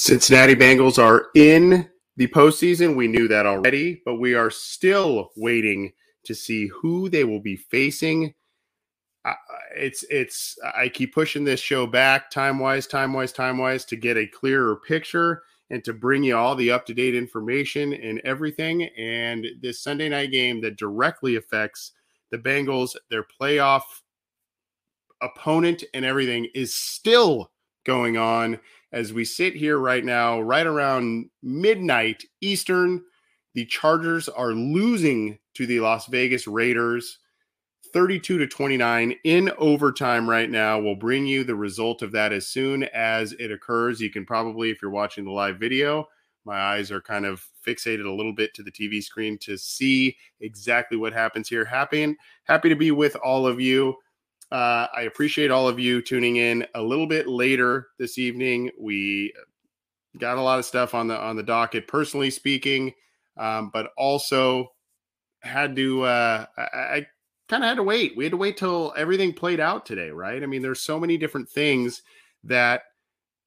Cincinnati Bengals are in the postseason. We knew that already, but we are still waiting to see who they will be facing. It's it's I keep pushing this show back time wise, time wise, time wise to get a clearer picture and to bring you all the up to date information and everything. And this Sunday night game that directly affects the Bengals, their playoff opponent, and everything is still going on as we sit here right now, right around midnight Eastern. The Chargers are losing to the Las Vegas Raiders 32 to 29 in overtime right now. We'll bring you the result of that as soon as it occurs. You can probably, if you're watching the live video, my eyes are kind of fixated a little bit to the TV screen to see exactly what happens here. Happy happy to be with all of you. Uh, I appreciate all of you tuning in a little bit later this evening. We got a lot of stuff on the on the docket, personally speaking, um, but also had to. Uh, I, I kind of had to wait. We had to wait till everything played out today, right? I mean, there's so many different things that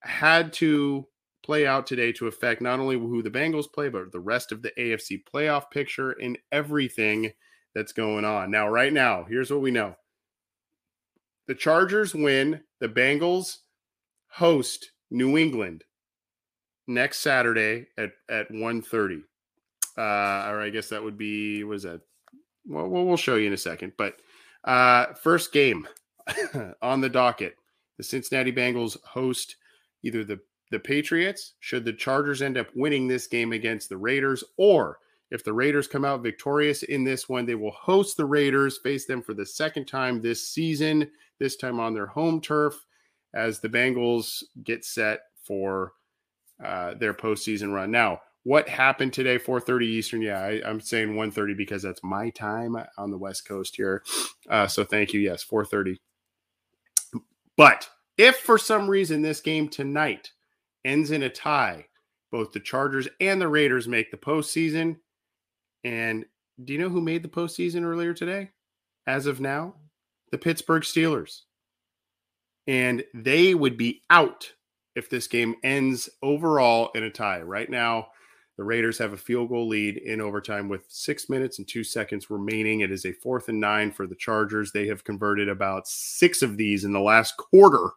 had to play out today to affect not only who the Bengals play, but the rest of the AFC playoff picture and everything that's going on. Now, right now, here's what we know the Chargers win. The Bengals host New England next Saturday at at 1:30. Uh, or I guess that would be was that. Well, we'll show you in a second. But uh, first game on the docket: the Cincinnati Bengals host either the the Patriots. Should the Chargers end up winning this game against the Raiders, or if the Raiders come out victorious in this one, they will host the Raiders, face them for the second time this season, this time on their home turf, as the Bengals get set for uh, their postseason run. Now, what happened today, 4:30 Eastern? Yeah, I, am saying 1:30 because that's my time on the West Coast here. Uh, so thank you. Yes, 4:30. But if for some reason this game tonight ends in a tie, both the Chargers and the Raiders make the postseason. And do you know who made the postseason earlier today? As of now, the Pittsburgh Steelers. And they would be out if this game ends overall in a tie. Right now, the Raiders have a field goal lead in overtime with six minutes and two seconds remaining. It is a fourth and nine for the Chargers. They have converted about six of these in the last quarter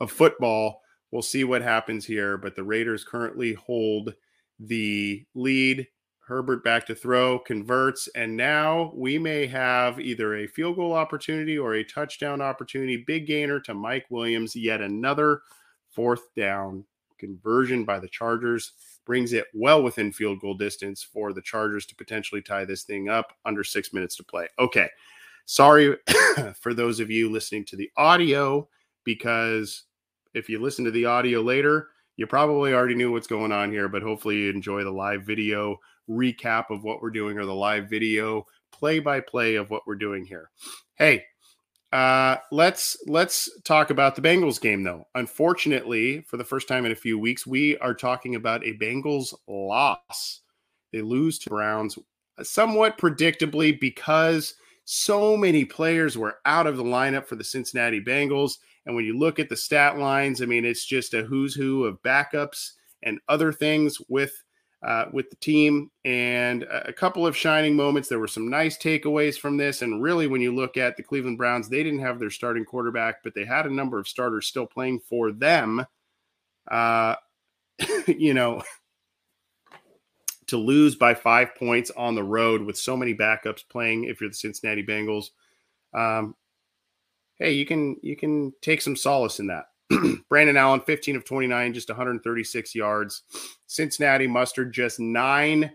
of football. We'll see what happens here, but the Raiders currently hold the lead Herbert back to throw, converts, and now we may have either a field goal opportunity or a touchdown opportunity. Big gainer to Mike Williams, yet another fourth down conversion by the Chargers brings it well within field goal distance for the Chargers to potentially tie this thing up under six minutes to play. Okay. Sorry for those of you listening to the audio, because if you listen to the audio later, you probably already knew what's going on here, but hopefully you enjoy the live video recap of what we're doing or the live video play by play of what we're doing here. Hey, uh, let's let's talk about the Bengals game though. Unfortunately, for the first time in a few weeks, we are talking about a Bengals loss. They lose to Browns somewhat predictably because so many players were out of the lineup for the Cincinnati Bengals. And when you look at the stat lines, I mean, it's just a who's who of backups and other things with uh, with the team and a couple of shining moments. There were some nice takeaways from this. And really, when you look at the Cleveland Browns, they didn't have their starting quarterback, but they had a number of starters still playing for them. Uh, you know, to lose by five points on the road with so many backups playing, if you're the Cincinnati Bengals, um, hey, you can you can take some solace in that. Brandon Allen, 15 of 29, just 136 yards. Cincinnati mustered just nine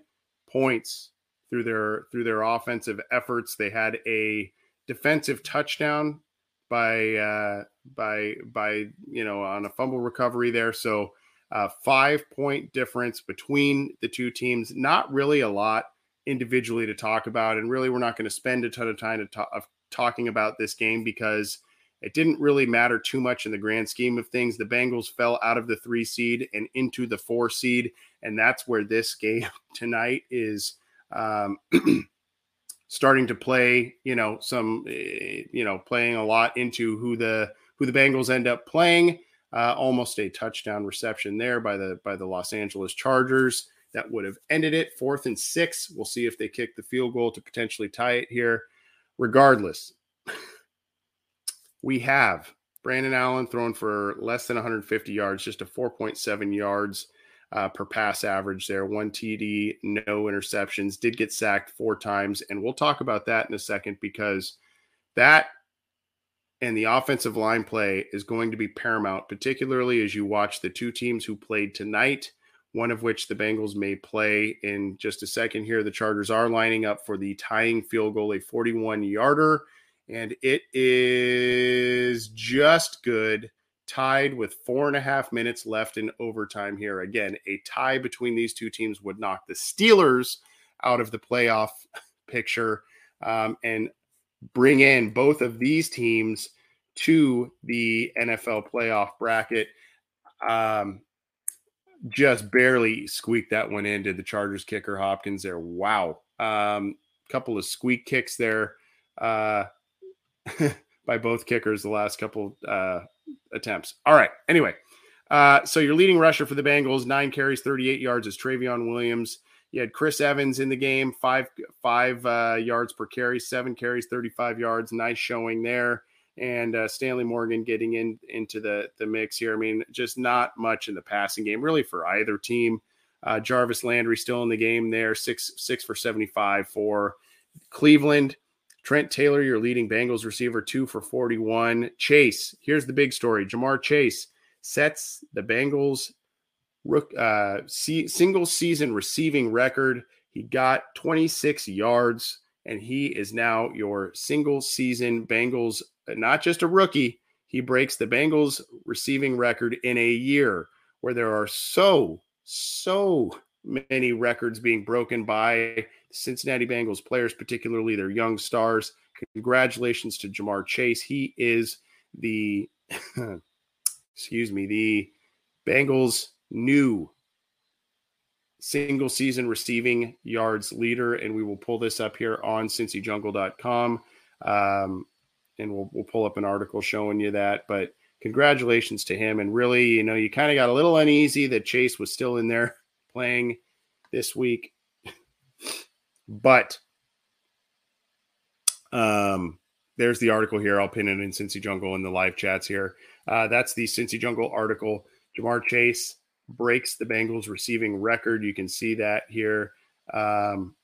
points through their through their offensive efforts. They had a defensive touchdown by uh, by by you know on a fumble recovery there. So uh, five point difference between the two teams. Not really a lot individually to talk about, and really we're not going to spend a ton of time to talk, talking about this game because it didn't really matter too much in the grand scheme of things. The Bengals fell out of the three seed and into the four seed, and that's where this game tonight is um, starting to play. You know, some eh, you know playing a lot into who the who the Bengals end up playing. Uh, almost a touchdown reception there by the by the Los Angeles Chargers that would have ended it fourth and six. We'll see if they kick the field goal to potentially tie it here. Regardless, we have Brandon Allen thrown for less than 150 yards, just a 4.7 yards uh, per pass average there. One TD, no interceptions, did get sacked four times. And we'll talk about that in a second because that and the offensive line play is going to be paramount, particularly as you watch the two teams who played tonight, one of which the Bengals may play in just a second here. The Chargers are lining up for the tying field goal, a 41 yarder and it is just good. Tied with four and a half minutes left in overtime here. Again, a tie between these two teams would knock the Steelers out of the playoff picture um, and bring in both of these teams to the NFL playoff bracket. Um, just barely squeaked that one in. Did the Chargers kicker Hopkins there? Wow. Um, couple of squeak kicks there. Uh, by both kickers the last couple uh, attempts. All right. Anyway, uh, so your leading rusher for the Bengals, nine carries, 38 yards, is Trayveon Williams. You had Chris Evans in the game, five five uh, yards per carry, seven carries, 35 yards. Nice showing there. And uh, Stanley Morgan getting in into the the mix here. I mean, just not much in the passing game, really, for either team. Uh, Jarvis Landry still in the game there, six six for 75 for Cleveland. Trent Taylor, your leading Bengals receiver, two for 41. Chase, here's the big story. Ja'Marr Chase sets the Bengals uh, single season receiving record. He got 26 yards, and he is now your single season Bengals, uh, not just a rookie. He breaks the Bengals receiving record in a year where there are so, so many records being broken by Cincinnati Bengals players, particularly their young stars. Congratulations to Ja'Marr Chase. He is the, excuse me, the Bengals' new single season receiving yards leader. And we will pull this up here on cincyjungle.com. Um, and we'll, we'll pull up an article showing you that. But congratulations to him. And really, you know, you kind of got a little uneasy that Chase was still in there playing this week. But um, there's the article here. I'll pin it in Cincy Jungle in the live chats here. Uh, that's the Cincy Jungle article. Ja'Marr Chase breaks the Bengals receiving record. You can see that here. Um,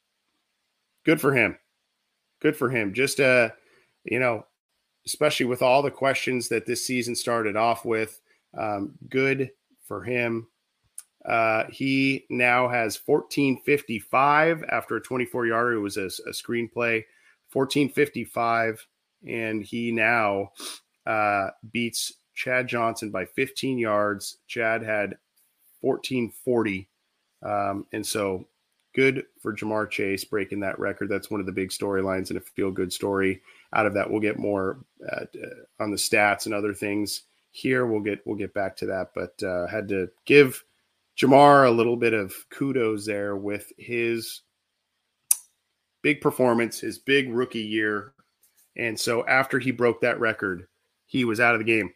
good for him. Good for him. Just uh, you know, especially with all the questions that this season started off with. Um, good for him. Uh, he now has 1455 after a 24 yarder. It was a, a screenplay, 1455. And he now uh, beats Chad Johnson by 15 yards. Chad had 1440. Um, and so good for Ja'Marr Chase breaking that record. That's one of the big storylines and a feel good story out of that. We'll get more uh, on the stats and other things here. We'll get we'll get back to that, but uh, had to give Ja'Marr a little bit of kudos there with his big performance, his big rookie year. And so after he broke that record, he was out of the game.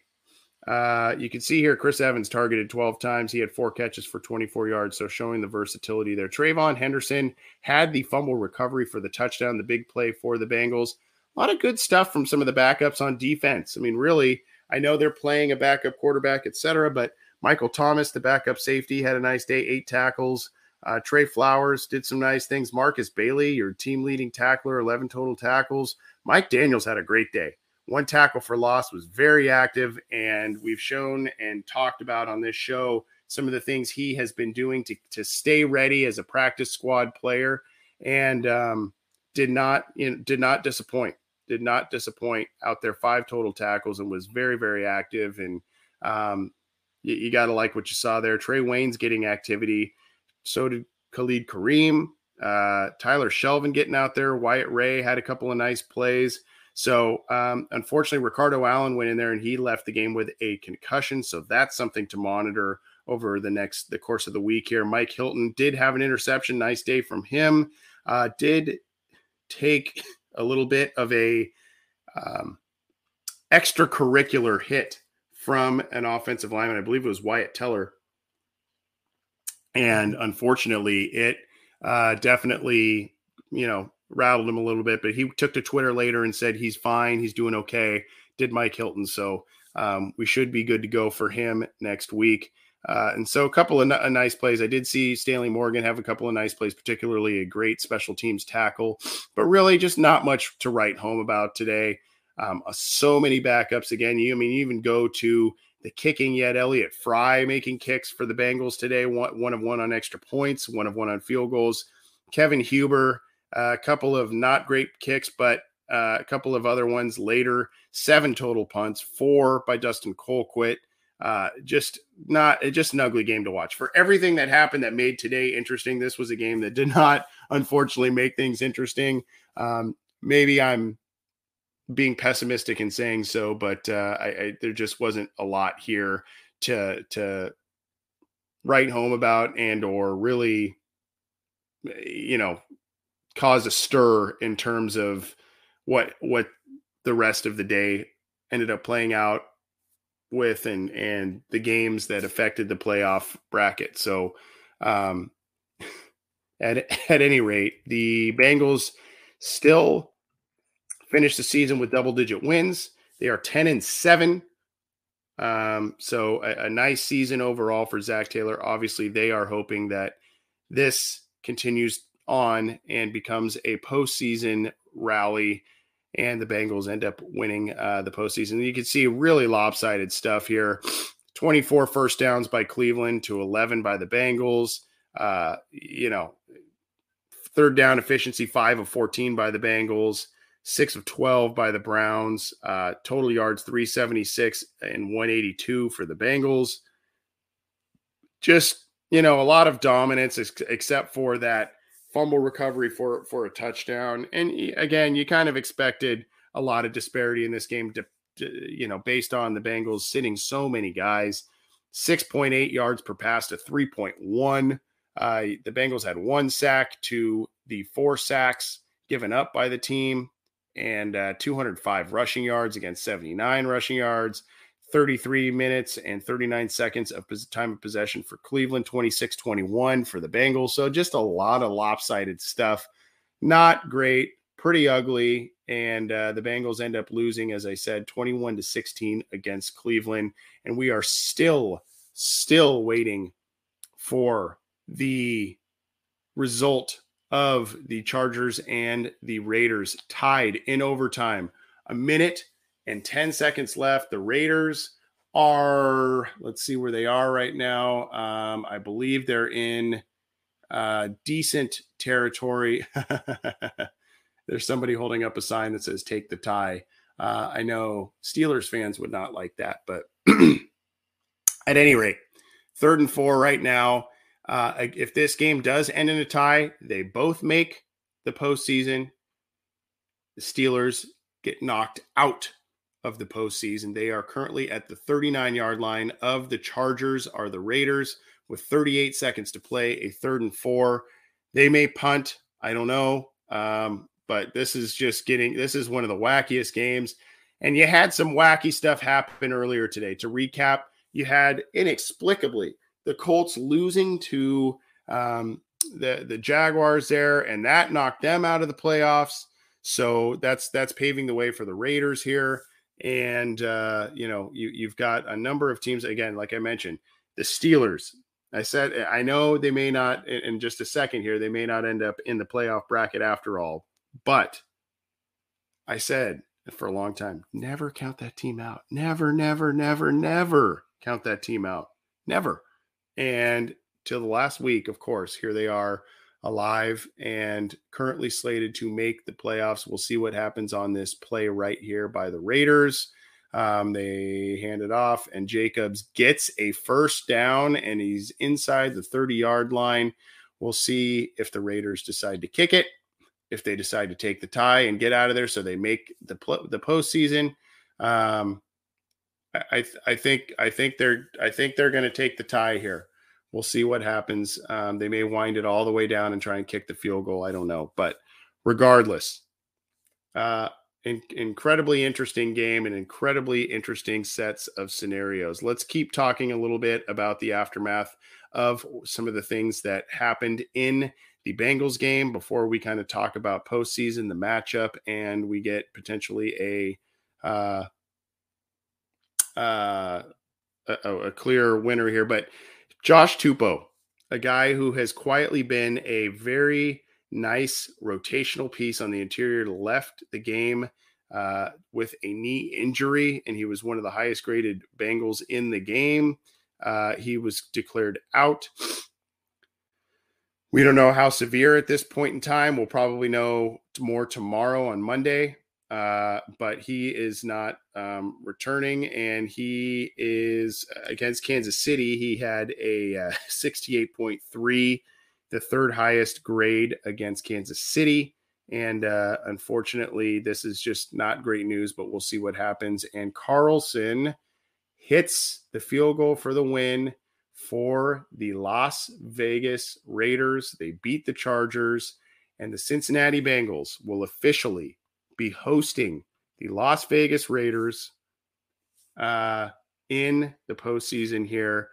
Uh, you can see here Chris Evans targeted 12 times. He had four catches for 24 yards, so showing the versatility there. TreVeyon Henderson had the fumble recovery for the touchdown, the big play for the Bengals. A lot of good stuff from some of the backups on defense. I mean, really, I know they're playing a backup quarterback, et cetera, but Michael Thomas, the backup safety, had a nice day, eight tackles. Uh, Tre Flowers did some nice things. Markus Bailey, your team leading tackler, 11 total tackles. Mike Daniels had a great day. One tackle for loss was very active. And we've shown and talked about on this show some of the things he has been doing to, to stay ready as a practice squad player and um, did not you know, did not disappoint. Did not disappoint out there. Five total tackles and was very, very active. And um, you, you got to like what you saw there. Trae Waynes getting activity. So did Khalid Kareem. Uh, Tyler Shelvin getting out there. Wyatt Ray had a couple of nice plays. So um, unfortunately, Ricardo Allen went in there and he left the game with a concussion. So that's something to monitor over the next the course of the week here. Mike Hilton did have an interception. Nice day from him. Uh, did take a little bit of a um, extracurricular hit from an offensive lineman. I believe it was Wyatt Teller. And unfortunately, it uh, definitely, you know, rattled him a little bit. But he took to Twitter later and said he's fine, he's doing okay. Did Mike Hilton, so um, we should be good to go for him next week. Uh, and so a couple of nice plays. I did see Stanley Morgan have a couple of nice plays, particularly a great special teams tackle, but really just not much to write home about today. Um, uh, so many backups again. You, I mean, you even go to the kicking yet. Elliott Fry making kicks for the Bengals today. One, one of one on extra points, one of one on field goals. Kevin Huber, a couple of not great kicks, but uh, a couple of other ones later. Seven total punts, four by Dustin Colquitt. Uh, just not just an ugly game to watch. For everything that happened that made today interesting, this was a game that did not, unfortunately, make things interesting. Um, maybe I'm being pessimistic in saying so, but uh, I, I, there just wasn't a lot here to to write home about and or really, you know, cause a stir in terms of what what the rest of the day ended up playing out with and and the games that affected the playoff bracket. So um at at any rate, the Bengals still finished the season with double digit wins. They are 10 and 7. Um, so a, a, nice season overall for Zac Taylor. Obviously, they are hoping that this continues on and becomes a postseason rally, and the Bengals end up winning uh, the postseason. You can see really lopsided stuff here 24 first downs by Cleveland to 11 by the Bengals. Uh, you know, third down efficiency, five of 14 by the Bengals six of 12 by the Browns, uh, total yards 376 and 182 for the Bengals. Just, you know, a lot of dominance ex- except for that fumble recovery for, for a touchdown. And again, you kind of expected a lot of disparity in this game, to, to, you know, based on the Bengals sitting so many guys. 6.8 yards per pass to 3.1. Uh, the Bengals had one sack to the four sacks given up by the team and uh, 205 rushing yards against 79 rushing yards, 33 minutes and 39 seconds of time of possession for Cleveland, 26 21 for the Bengals. So just a lot of lopsided stuff. Not great, pretty ugly. And uh, the Bengals end up losing, as I said, 21 to 16 against Cleveland. And we are still, still waiting for the result of the Chargers and the Raiders tied in overtime. A minute and 10 seconds left. The Raiders are, let's see where they are right now. Um, I believe they're in uh, decent territory. There's somebody holding up a sign that says take the tie. Uh, I know Steelers fans would not like that, but at any rate, third and four right now. Uh, if this game does end in a tie, they both make the postseason. The Steelers get knocked out of the postseason. They are currently at the 39 yard line of the Chargers, are the Raiders with 38 seconds to play, a third and four. They may punt. I don't know. Um, but this is just getting, this is one of the wackiest games. And you had some wacky stuff happen earlier today. To recap, you had inexplicably the Colts losing to um, the the Jaguars there, and that knocked them out of the playoffs. So that's that's paving the way for the Raiders here. And uh, you know, you you've got a number of teams again, like I mentioned, the Steelers. I said I know they may not in just a second here, they may not end up in the playoff bracket after all, but I said for a long time, never count that team out. Never, never, never, never count that team out. Never. And till the last week, of course, here they are alive and currently slated to make the playoffs. We'll see what happens on this play right here by the Raiders. Um, they hand it off, and Jacobs gets a first down, and he's inside the 30 yard line. We'll see if the Raiders decide to kick it, if they decide to take the tie and get out of there, so they make the the postseason. Um, I I think I think they're I think they're going to take the tie here. We'll see what happens. Um, they may wind it all the way down and try and kick the field goal. I don't know, but regardless, uh, in, incredibly interesting game and incredibly interesting sets of scenarios. Let's keep talking a little bit about the aftermath of some of the things that happened in the Bengals game before we kind of talk about postseason, the matchup, and we get potentially a uh, uh, a, a clear winner here. But Josh Tupou, a guy who has quietly been a very nice rotational piece on the interior, left the game uh, with a knee injury, and he was one of the highest graded Bengals in the game. Uh, he was declared out. We don't know how severe at this point in time. We'll probably know more tomorrow on Monday. Uh, but he is not um, returning, and he is uh, against Kansas City. He had a uh, 68.3, the third highest grade against Kansas City. And uh, unfortunately, this is just not great news, but we'll see what happens. And Carlson hits the field goal for the win for the Las Vegas Raiders. They beat the Chargers, and the Cincinnati Bengals will officially be hosting the Las Vegas Raiders uh, in the postseason here.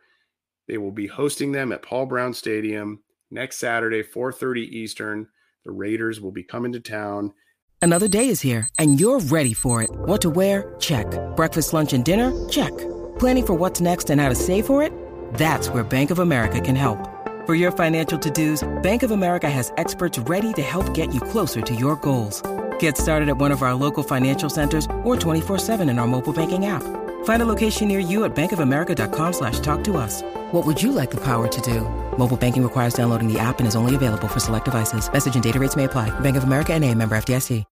They will be hosting them at Paul Brown Stadium next Saturday, 4:30 Eastern. The Raiders will be coming to town. Another day is here, and you're ready for it. What to wear? Check. Breakfast, lunch, and dinner? Check. Planning for what's next and how to save for it? That's where Bank of America can help. For your financial to-dos, Bank of America has experts ready to help get you closer to your goals. Get started at one of our local financial centers or 24-7 in our mobile banking app. Find a location near you at bankofamerica.com slash talk to us. What would you like the power to do? Mobile banking requires downloading the app and is only available for select devices. Message and data rates may apply. Bank of America and a member FDIC.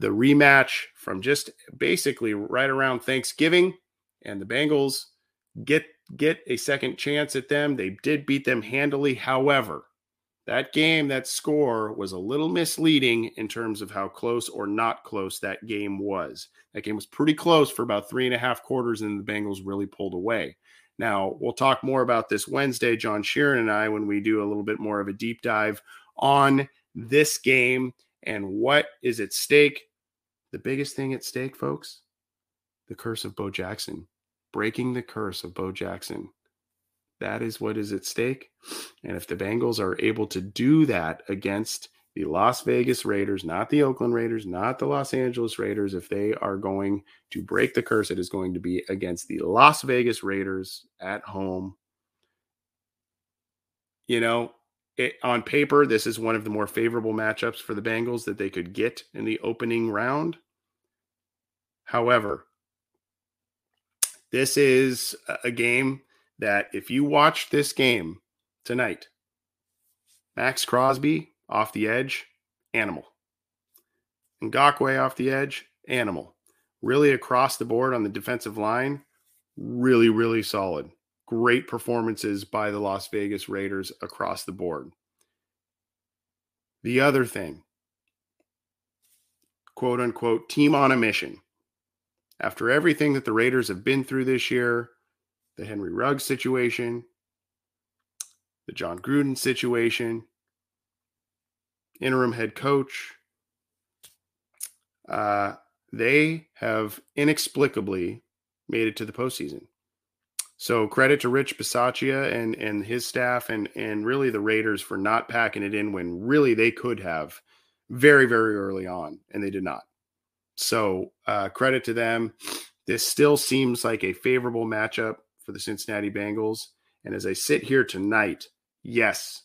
The rematch from just basically right around Thanksgiving and the Bengals get get a second chance at them. They did beat them handily. However, that game, that score was a little misleading in terms of how close or not close that game was. That game was pretty close for about three and a half quarters, and the Bengals really pulled away. Now, we'll talk more about this Wednesday, John Sheeran and I, when we do a little bit more of a deep dive on this game and what is at stake. The biggest thing at stake, folks, the curse of Bo Jackson, breaking the curse of Bo Jackson. That is what is at stake. And if the Bengals are able to do that against the Las Vegas Raiders, not the Oakland Raiders, not the Los Angeles Raiders, if they are going to break the curse, it is going to be against the Las Vegas Raiders at home. You know, it, on paper, this is one of the more favorable matchups for the Bengals that they could get in the opening round. However, this is a game that if you watch this game tonight, Maxx Crosby off the edge, animal. Ngakoue off the edge, animal. Really across the board on the defensive line, really, really solid. Great performances by the Las Vegas Raiders across the board. The other thing, quote unquote, team on a mission. After everything that the Raiders have been through this year, the Henry Ruggs situation, the Jon Gruden situation, interim head coach. Uh, they have inexplicably made it to the postseason. So credit to Rich Bisaccia and and his staff and and really the Raiders for not packing it in when really they could have very very early on and they did not. So uh, credit to them. This still seems like a favorable matchup for the Cincinnati Bengals. And as I sit here tonight, yes,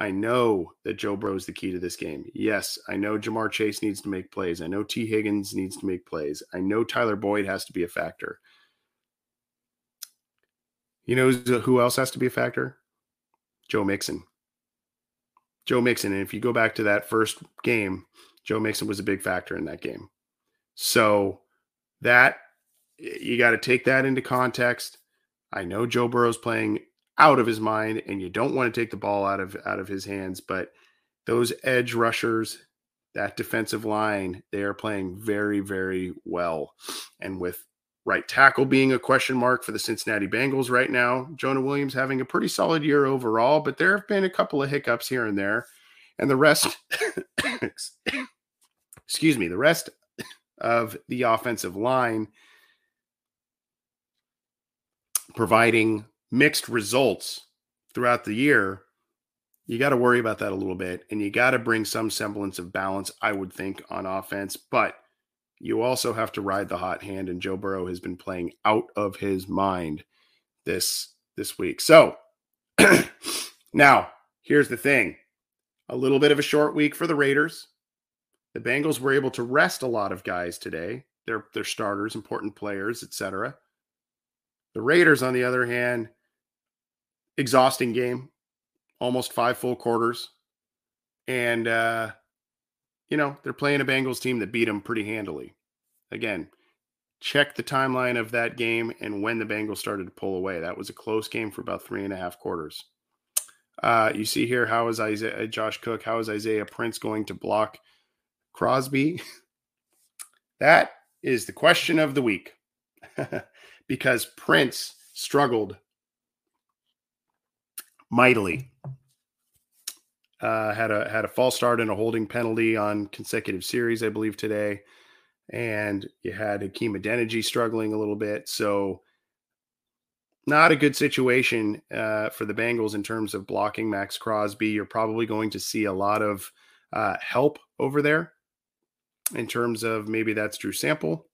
I know that Joe Burrow is the key to this game. Yes, I know Ja'Marr Chase needs to make plays. I know Tee Higgins needs to make plays. I know Tyler Boyd has to be a factor. You know who else has to be a factor? Joe Mixon. Joe Mixon. And if you go back to that first game, Joe Mixon was a big factor in that game. So that you got to take that into context. I know Joe Burrow's playing out of his mind, and you don't want to take the ball out of out of his hands. But those edge rushers, that defensive line, they are playing very, very well. And with right tackle being a question mark for the Cincinnati Bengals right now, Jonah Williams having a pretty solid year overall, but there have been a couple of hiccups here and there. And the rest, excuse me, the rest of the offensive line providing mixed results throughout the year, you got to worry about that a little bit. And you got to bring some semblance of balance, I would think, on offense. But you also have to ride the hot hand. And Joe Burrow has been playing out of his mind this this week. So now here's the thing. A little bit of a short week for the Raiders. The Bengals were able to rest a lot of guys today. Their their starters, important players, etc. The Raiders, on the other hand, exhausting game, almost five full quarters. And, uh, you know, they're playing a Bengals team that beat them pretty handily. Again, check the timeline of that game and when the Bengals started to pull away. That was a close game for about three and a half quarters. Uh, you see here, how is Isaiah, uh, Josh Cook, how is Isaiah Prince going to block Crosby? that is the question of the week because Prince struggled mightily. Uh, had a had a false start and a holding penalty on consecutive series, I believe today, and you had Hakeem Adeniji struggling a little bit. So, not a good situation uh, for the Bengals in terms of blocking Maxx Crosby. You're probably going to see a lot of uh, help over there in terms of maybe that's Drew Sample,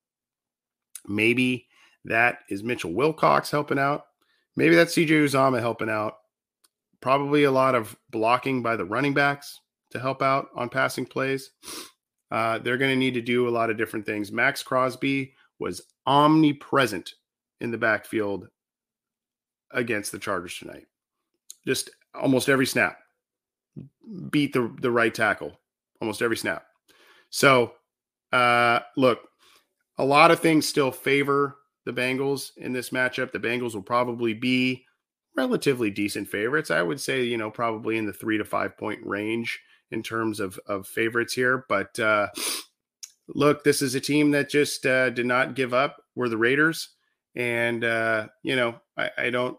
maybe that is Mitchell Wilcox helping out, maybe that's CJ Uzomah helping out probably a lot of blocking by the running backs to help out on passing plays. Uh, they're going to need to do a lot of different things. Maxx Crosby was omnipresent in the backfield against the Chargers tonight. Just almost every snap. Beat the, the right tackle almost every snap. So, uh, look, a lot of things still favor the Bengals in this matchup. The Bengals will probably be relatively decent favorites. I would say, you know, probably in the three to five point range in terms of, of favorites here. But uh, look, this is a team that just uh, did not give up. We're the Raiders. And, uh, you know, I, I don't,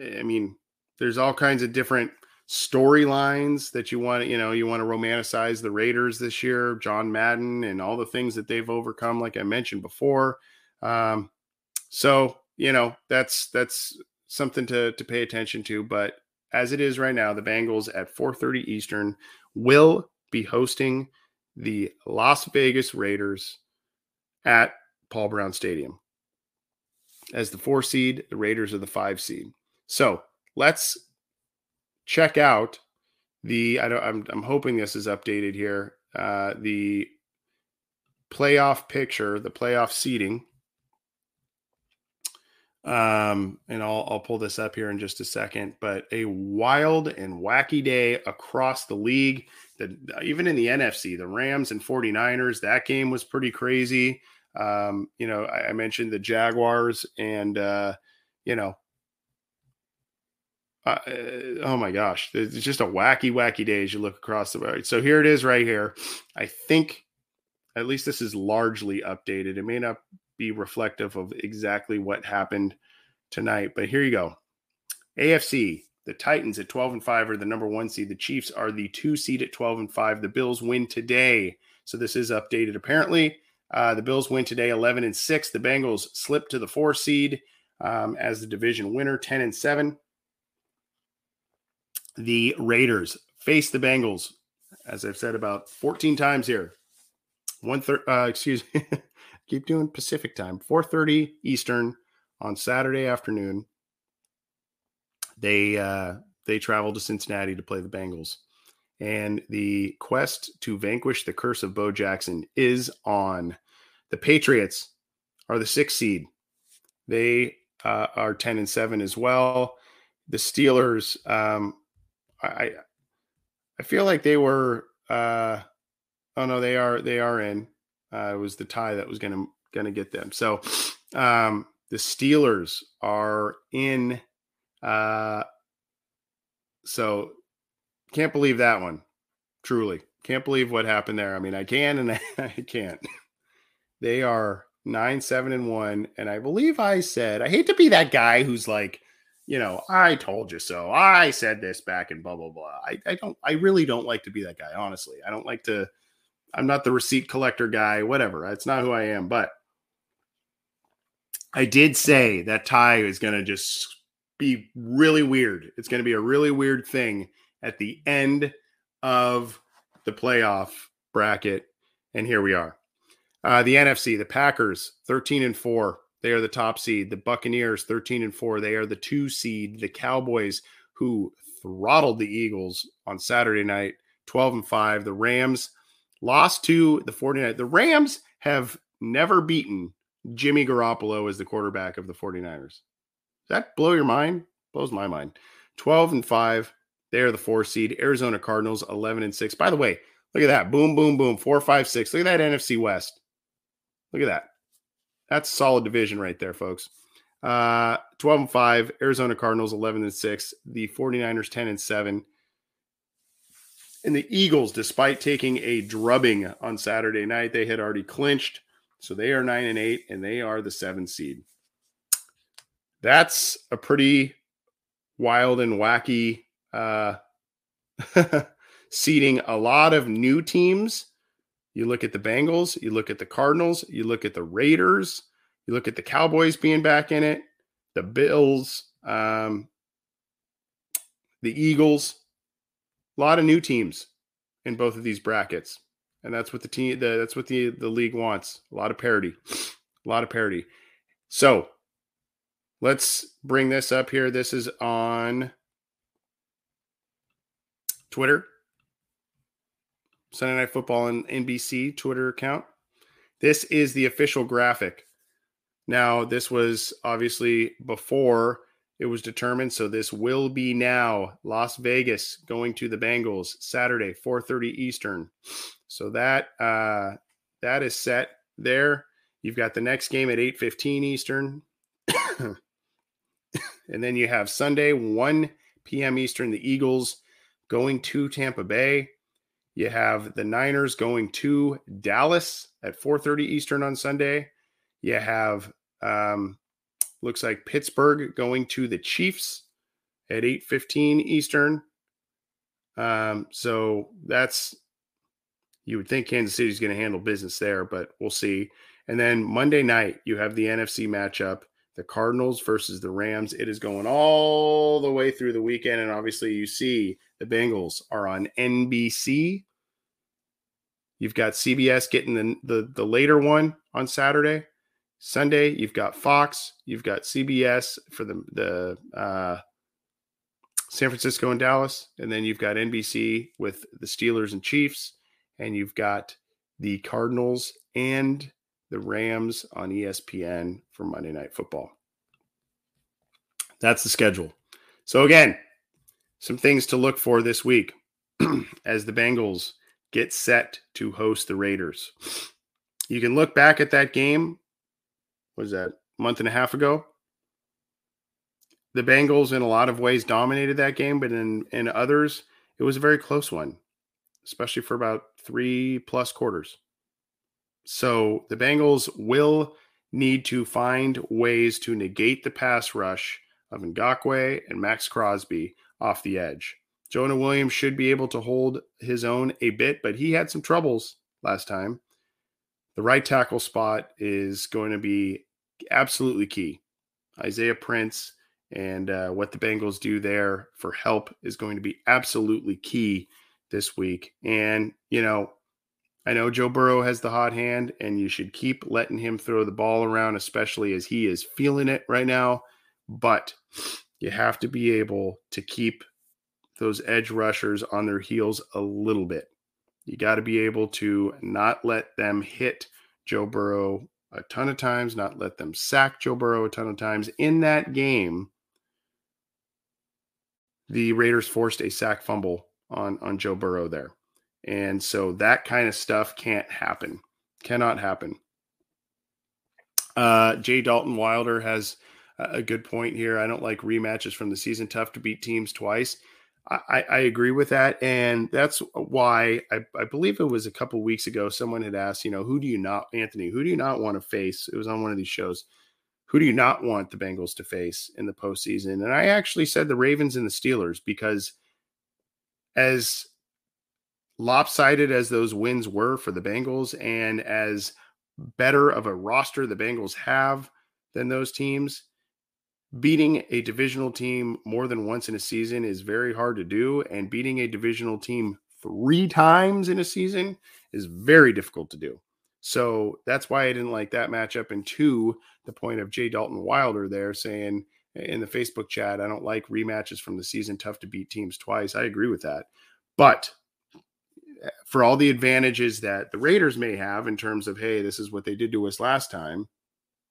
I mean, there's all kinds of different storylines that you want you know, you want to romanticize the Raiders this year, John Madden, and all the things that they've overcome, like I mentioned before. Um, so you know that's that's something to to pay attention to. But as it is right now, the Bengals at 4:30 Eastern will be hosting the Las Vegas Raiders at Paul Brown Stadium. As the four seed, the Raiders are the five seed. So let's check out the. I don't. I'm, I'm hoping this is updated here. Uh, the playoff picture, the playoff seating um, and I'll, I'll pull this up here in just a second, but a wild and wacky day across the league. The, even in the NFC, the Rams and 49ers, that game was pretty crazy. Um, you know, I, I, mentioned the Jaguars and, uh, you know, uh, oh my gosh, it's just a wacky, wacky day as you look across the board. So here it is right here. I think at least this is largely updated. It may not be reflective of exactly what happened tonight. But here you go. AFC, the Titans at 12 and 5 are the number one seed. The Chiefs are the two seed at 12 and 5. The Bills win today. So this is updated apparently. Uh, the Bills win today 11 and 6. The Bengals slip to the four seed um, as the division winner 10 and 7. The Raiders face the Bengals, as I've said about 14 times here. One third, uh, excuse me, keep doing Pacific time, 4:30 Eastern on Saturday afternoon. They uh, they travel to Cincinnati to play the Bengals, and the quest to vanquish the curse of Bo Jackson is on. The Patriots are the sixth seed. They uh, are ten and seven as well. The Steelers, um, I I feel like they were. Uh, oh no, they are they are in. Uh, it was the tie that was going to going to get them. So um, the Steelers are in. Uh, so can't believe that one. Truly can't believe what happened there. I mean, I can and I can't. They are nine, seven, and one. And I believe I said, I hate to be that guy who's like, you know, I told you so. I said this back and blah, blah, blah. I, I don't, I really don't like to be that guy, honestly. I don't like to, I'm not the receipt collector guy, whatever. It's not who I am. But I did say that tie is going to just be really weird. It's going to be a really weird thing at the end of the playoff bracket. And here we are. Uh, the NFC, the Packers, 13 and 4. They are the top seed. The Buccaneers, 13 and 4. They are the two seed. The Cowboys, who throttled the Eagles on Saturday night, 12 and 5. The Rams lost to the 49ers. The Rams have never beaten Jimmy Garoppolo as the quarterback of the 49ers. Does that blow your mind? Blows my mind. 12 and 5. They are the four seed. Arizona Cardinals, 11 and 6. By the way, look at that. Boom, boom, boom. Four, five, six. Look at that NFC West. Look at that. That's a solid division right there, folks. Uh, 12 and 5. Arizona Cardinals, 11 and 6. The 49ers, 10 and 7. And the Eagles, despite taking a drubbing on Saturday night, they had already clinched. So they are 9 and 8, and they are the seven seed. That's a pretty wild and wacky uh, seeding. A lot of new teams. You look at the Bengals, you look at the Cardinals, you look at the Raiders, you look at the Cowboys being back in it, the Bills, um, the Eagles. A lot of new teams in both of these brackets, and that's what the team. The, that's what the the league wants. A lot of parity, a lot of parity. So let's bring this up here. This is on Twitter, Sunday Night Football and NBC Twitter account. This is the official graphic. Now, this was obviously before it was determined. So this will be now Las Vegas going to the Bengals Saturday, 4:30 Eastern. So that uh, that is set there. You've got the next game at 8:15 Eastern. and then you have Sunday 1 p.m. Eastern the Eagles going to Tampa Bay. You have the Niners going to Dallas at 4:30 Eastern on Sunday. You have um, Looks like Pittsburgh going to the Chiefs at 8:15 Eastern. Um, so that's you would think Kansas City is going to handle business there, but we'll see. And then Monday night, you have the NFC matchup, the Cardinals versus the Rams. It is going all the way through the weekend. And obviously, you see the Bengals are on NBC. You've got CBS getting the, the, the later one on Saturday. Sunday, you've got Fox, you've got CBS for the the uh, San Francisco and Dallas, and then you've got NBC with the Steelers and Chiefs, and you've got the Cardinals and the Rams on ESPN for Monday Night Football. That's the schedule. So again, some things to look for this week as the Bengals get set to host the Raiders. You can look back at that game was that month and a half ago. The Bengals, in a lot of ways, dominated that game, but in in others, it was a very close one, especially for about three plus quarters. So the Bengals will need to find ways to negate the pass rush of Ngakoue and Maxx Crosby off the edge. Jonah Williams should be able to hold his own a bit, but he had some troubles last time. The right tackle spot is going to be absolutely key. Isaiah Prince and uh, what the Bengals do there for help is going to be absolutely key this week. And, you know, I know Joe Burrow has the hot hand, and you should keep letting him throw the ball around, especially as he is feeling it right now. But you have to be able to keep those edge rushers on their heels a little bit. You got to be able to not let them hit Joe Burrow a ton of times, not let them sack Joe Burrow a ton of times. In that game, the Raiders forced a sack fumble on, on Joe Burrow there. And so that kind of stuff can't happen, cannot happen. Uh, Jay Dalton Wilder has a good point here. I don't like rematches from the season. Tough to beat teams twice. I, I agree with that, and that's why I, I believe it was a couple weeks ago. Someone had asked, you know, who do you not, Anthony? Who do you not want to face? It was on one of these shows. Who do you not want the Bengals to face in the postseason? And I actually said the Ravens and the Steelers because, as lopsided as those wins were for the Bengals and as better of a roster the Bengals have than those teams, beating a divisional team more than once in a season is very hard to do. And beating a divisional team three times in a season is very difficult to do. So that's why I didn't like that matchup. And two, the point of Jay Dalton Wilder there saying in the Facebook chat, I don't like rematches from the season, tough to beat teams twice. I agree with that. But eh, for all the advantages that the Raiders may have in terms of, hey, this is what they did to us last time,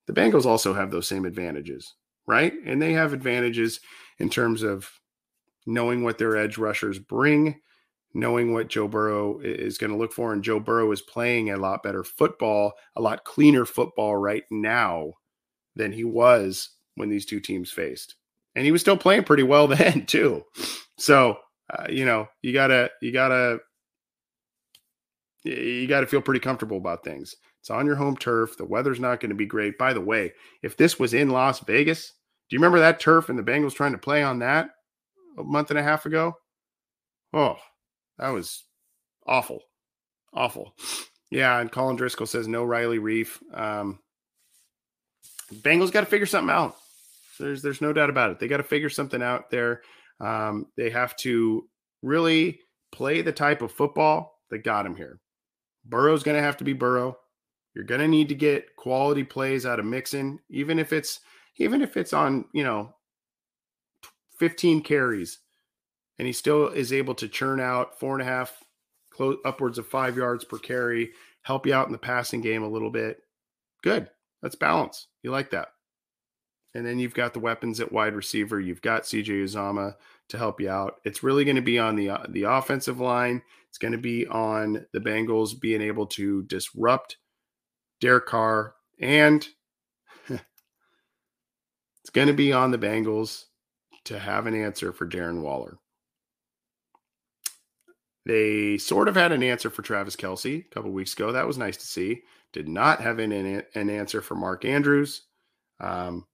the Bengals also have those same advantages, right? And they have advantages in terms of knowing what their edge rushers bring, knowing what Joe Burrow is going to look for. And Joe Burrow is playing a lot better football, a lot cleaner football right now than he was when these two teams faced. And he was still playing pretty well then, too. So, uh, you know, you got to, you got to, you got to feel pretty comfortable about things. It's on your home turf. The weather's not going to be great. By the way, if this was in Las Vegas, do you remember that turf and the Bengals trying to play on that a month and a half ago? Oh, that was awful. Awful. Yeah, and Colin Driscoll says no Riley Reiff. Um, Bengals got to figure something out. There's there's no doubt about it. They got to figure something out there. Um, they have to really play the type of football that got him here. Burrow's going to have to be Burrow. You're going to need to get quality plays out of Mixon, even if it's even if it's on you know 15 carries, and he still is able to churn out four and a half, close upwards of five yards per carry, help you out in the passing game a little bit. Good. That's balance. You like that. And then you've got the weapons at wide receiver. You've got CJ Uzomah to help you out. It's really going to be on the the offensive line. It's going to be on the Bengals being able to disrupt Derek Carr, and it's going to be on the Bengals to have an answer for Darren Waller. They sort of had an answer for Travis Kelce a couple weeks ago. That was nice to see. Did not have an, an answer for Mark Andrews. Um,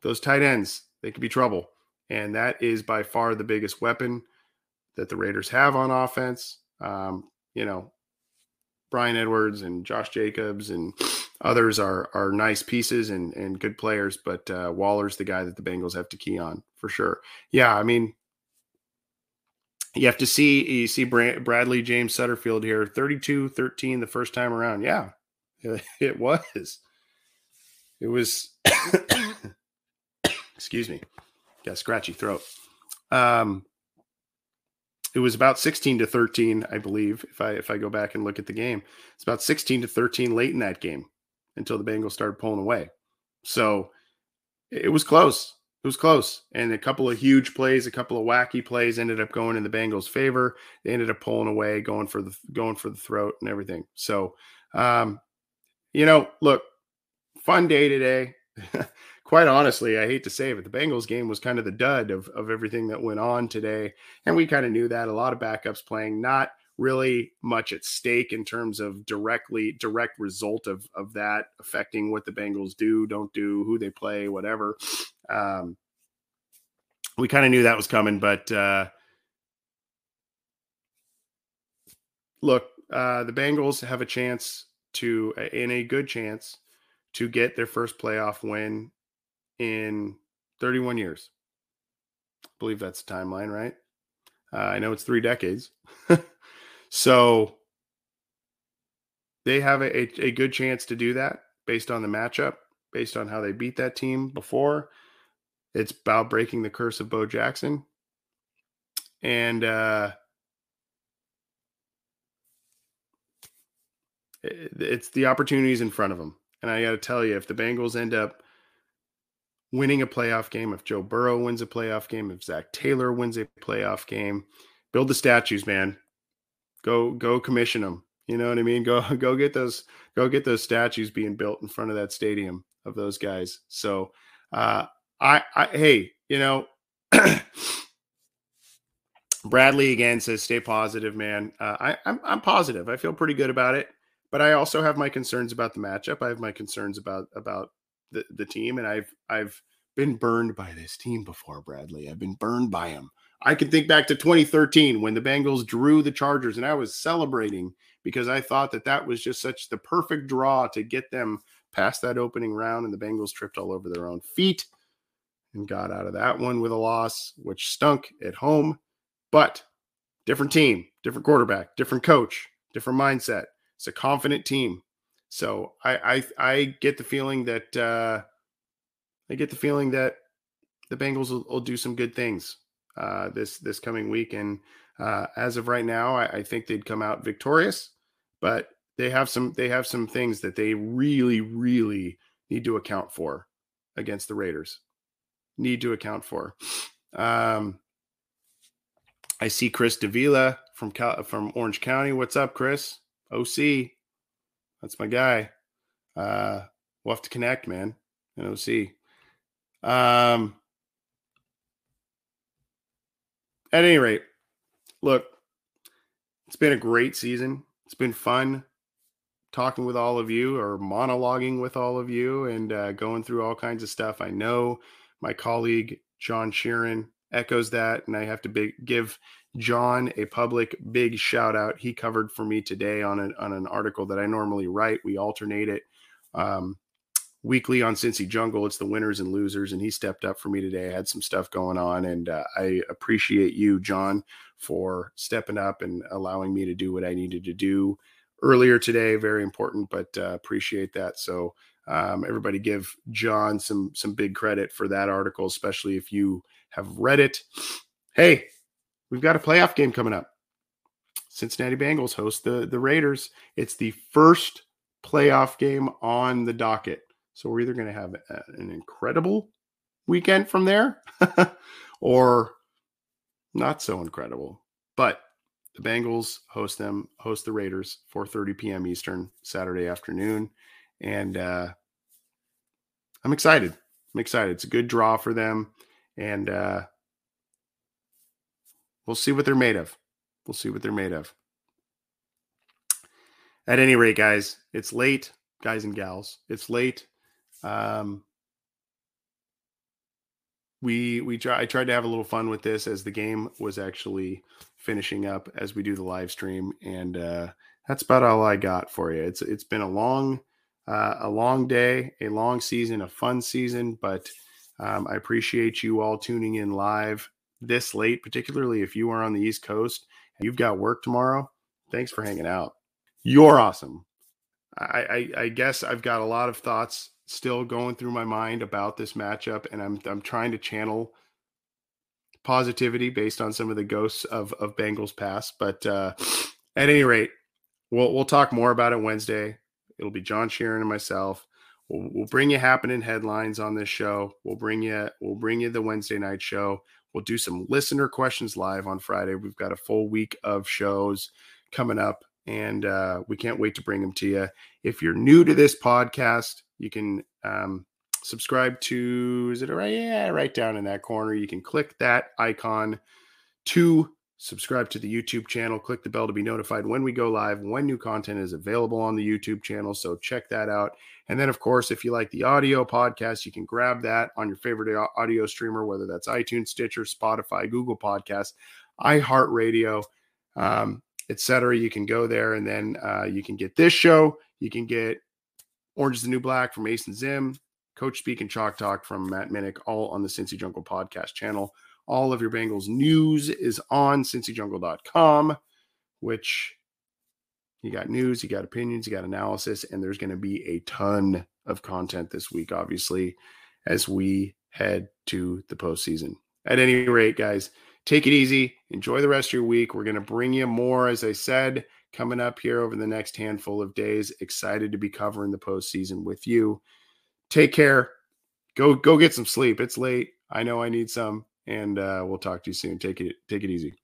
those tight ends, they could be trouble. And that is by far the biggest weapon that the Raiders have on offense. Um, you know, Bryan Edwards and Josh Jacobs and others are are nice pieces and and good players, but uh, Waller's the guy that the Bengals have to key on for sure. Yeah, I mean, you have to see you see Bradley James Sutterfield here 32-13 the first time around. Yeah, it was. It was excuse me. Got scratchy throat. Um it was about 16 to 13, I believe, if I if I go back and look at the game. It's about 16 to 13 late in that game until the Bengals started pulling away. So it was close. It was close. And a couple of huge plays, a couple of wacky plays ended up going in the Bengals' favor. They ended up pulling away, going for the going for the throat and everything. So um, you know, look, fun day today. Quite honestly, I hate to say it, but the Bengals game was kind of the dud of, of everything that went on today. And we kind of knew that. A lot of backups playing, not really much at stake in terms of directly direct result of of that affecting what the Bengals do, don't do, who they play, whatever. Um, we kind of knew that was coming, but uh, look, uh, the Bengals have a chance to, in a good chance, to get their first playoff win in 31 years. I believe that's the timeline, right? Uh, I know it's three decades. so they have a, a, a, good chance to do that based on the matchup, based on how they beat that team before. It's about breaking the curse of Bo Jackson. And uh, it's the opportunities in front of them. And I got to tell you, if the Bengals end up winning a playoff game, if Joe Burrow wins a playoff game, if Zac Taylor wins a playoff game, build the statues, man. Go go commission them. You know what I mean? Go go get those go get those statues being built in front of that stadium of those guys. So uh I I hey, you know Bradley again says stay positive, man. Uh, I I'm I'm positive. I feel pretty good about it but I also have my concerns about the matchup. I have my concerns about about the, the team, and I've I've been burned by this team before, Bradley. I've been burned by them I can think back to 2013 when the Bengals drew the Chargers, and I was celebrating because I thought that that was just such the perfect draw to get them past that opening round, and the Bengals tripped all over their own feet and got out of that one with a loss, which stunk at home. But different team, different quarterback, different coach, different mindset. It's a confident team. So I I, I get the feeling that uh, I get the feeling that the Bengals will, will do some good things uh, this this coming week. And uh, as of right now, I, I think they'd come out victorious. But they have some they have some things that they really really need to account for against the Raiders. Need to account for. Um, I see Chris Davila from Cal- from Orange County. What's up, Chris? OC. That's my guy. Uh, we'll have to connect, man. And OC. Um, at any rate, look, it's been a great season. It's been fun talking with all of you or monologuing with all of you and uh, going through all kinds of stuff. I know my colleague John Sheeran echoes that, and I have to big, give John a public big shout out. He covered for me today on an on an article that I normally write. We alternate it um, weekly on Cincy Jungle. It's the winners and losers, and he stepped up for me today. I had some stuff going on, and uh, I appreciate you, John, for stepping up and allowing me to do what I needed to do earlier today. Very important, but uh, appreciate that. So um, everybody give John some some big credit for that article, especially if you have read it. Hey, we've got a playoff game coming up. Cincinnati Bengals host the the Raiders. It's the first playoff game on the docket. So we're either going to have a, an incredible weekend from there or not so incredible. But the Bengals host them, host the Raiders, 4:30 p.m. Eastern, Saturday afternoon, and uh, I'm excited. I'm excited. It's a good draw for them, and uh, we'll see what they're made of. We'll see what they're made of. At any rate, guys, it's late, guys and gals. It's late. Um, we we try I tried to have a little fun with this as the game was actually finishing up as we do the live stream, and uh, that's about all I got for you. It's it's been a long uh, a long day, a long season, a fun season, but um, I appreciate you all tuning in live this late, particularly if you are on the East Coast and you've got work tomorrow. Thanks for hanging out. You're awesome. I, I, I guess I've got a lot of thoughts still going through my mind about this matchup, and I'm I'm trying to channel positivity based on some of the ghosts of of Bengals past. But uh, at any rate, we'll we'll talk more about it Wednesday. It'll be John Sheeran and myself. We'll, we'll bring you happening headlines on this show. We'll bring you we'll bring you the Wednesday night show. We'll do some listener questions live on Friday. We've got a full week of shows coming up, and uh, we can't wait to bring them to you. If you're new to this podcast, you can um, subscribe to is it right yeah right down in that corner you can click that icon to subscribe to the youtube channel click the bell to be notified when we go live when new content is available on the youtube channel so check that out. And then of course if you like the audio podcast you can grab that on your favorite audio streamer whether that's itunes stitcher spotify google podcast iheartradio um, etc you can go there and then uh, you can get this show. You can get orange is the new black from Mason Zim Coach Speak and Chalk Talk from Matt Minnick, all on the Cincy Jungle podcast channel. All of your Bengals news is on cincyjungle.com, which you got news, you got opinions, you got analysis, and there's going to be a ton of content this week, obviously, as we head to the postseason. At any rate, guys, take it easy. Enjoy the rest of your week. We're going to bring you more, as I said, coming up here over the next handful of days. Excited to be covering the postseason with you take care. Go go get some sleep. It's late. I know I need some, and uh, we'll talk to you soon. Take it take it easy.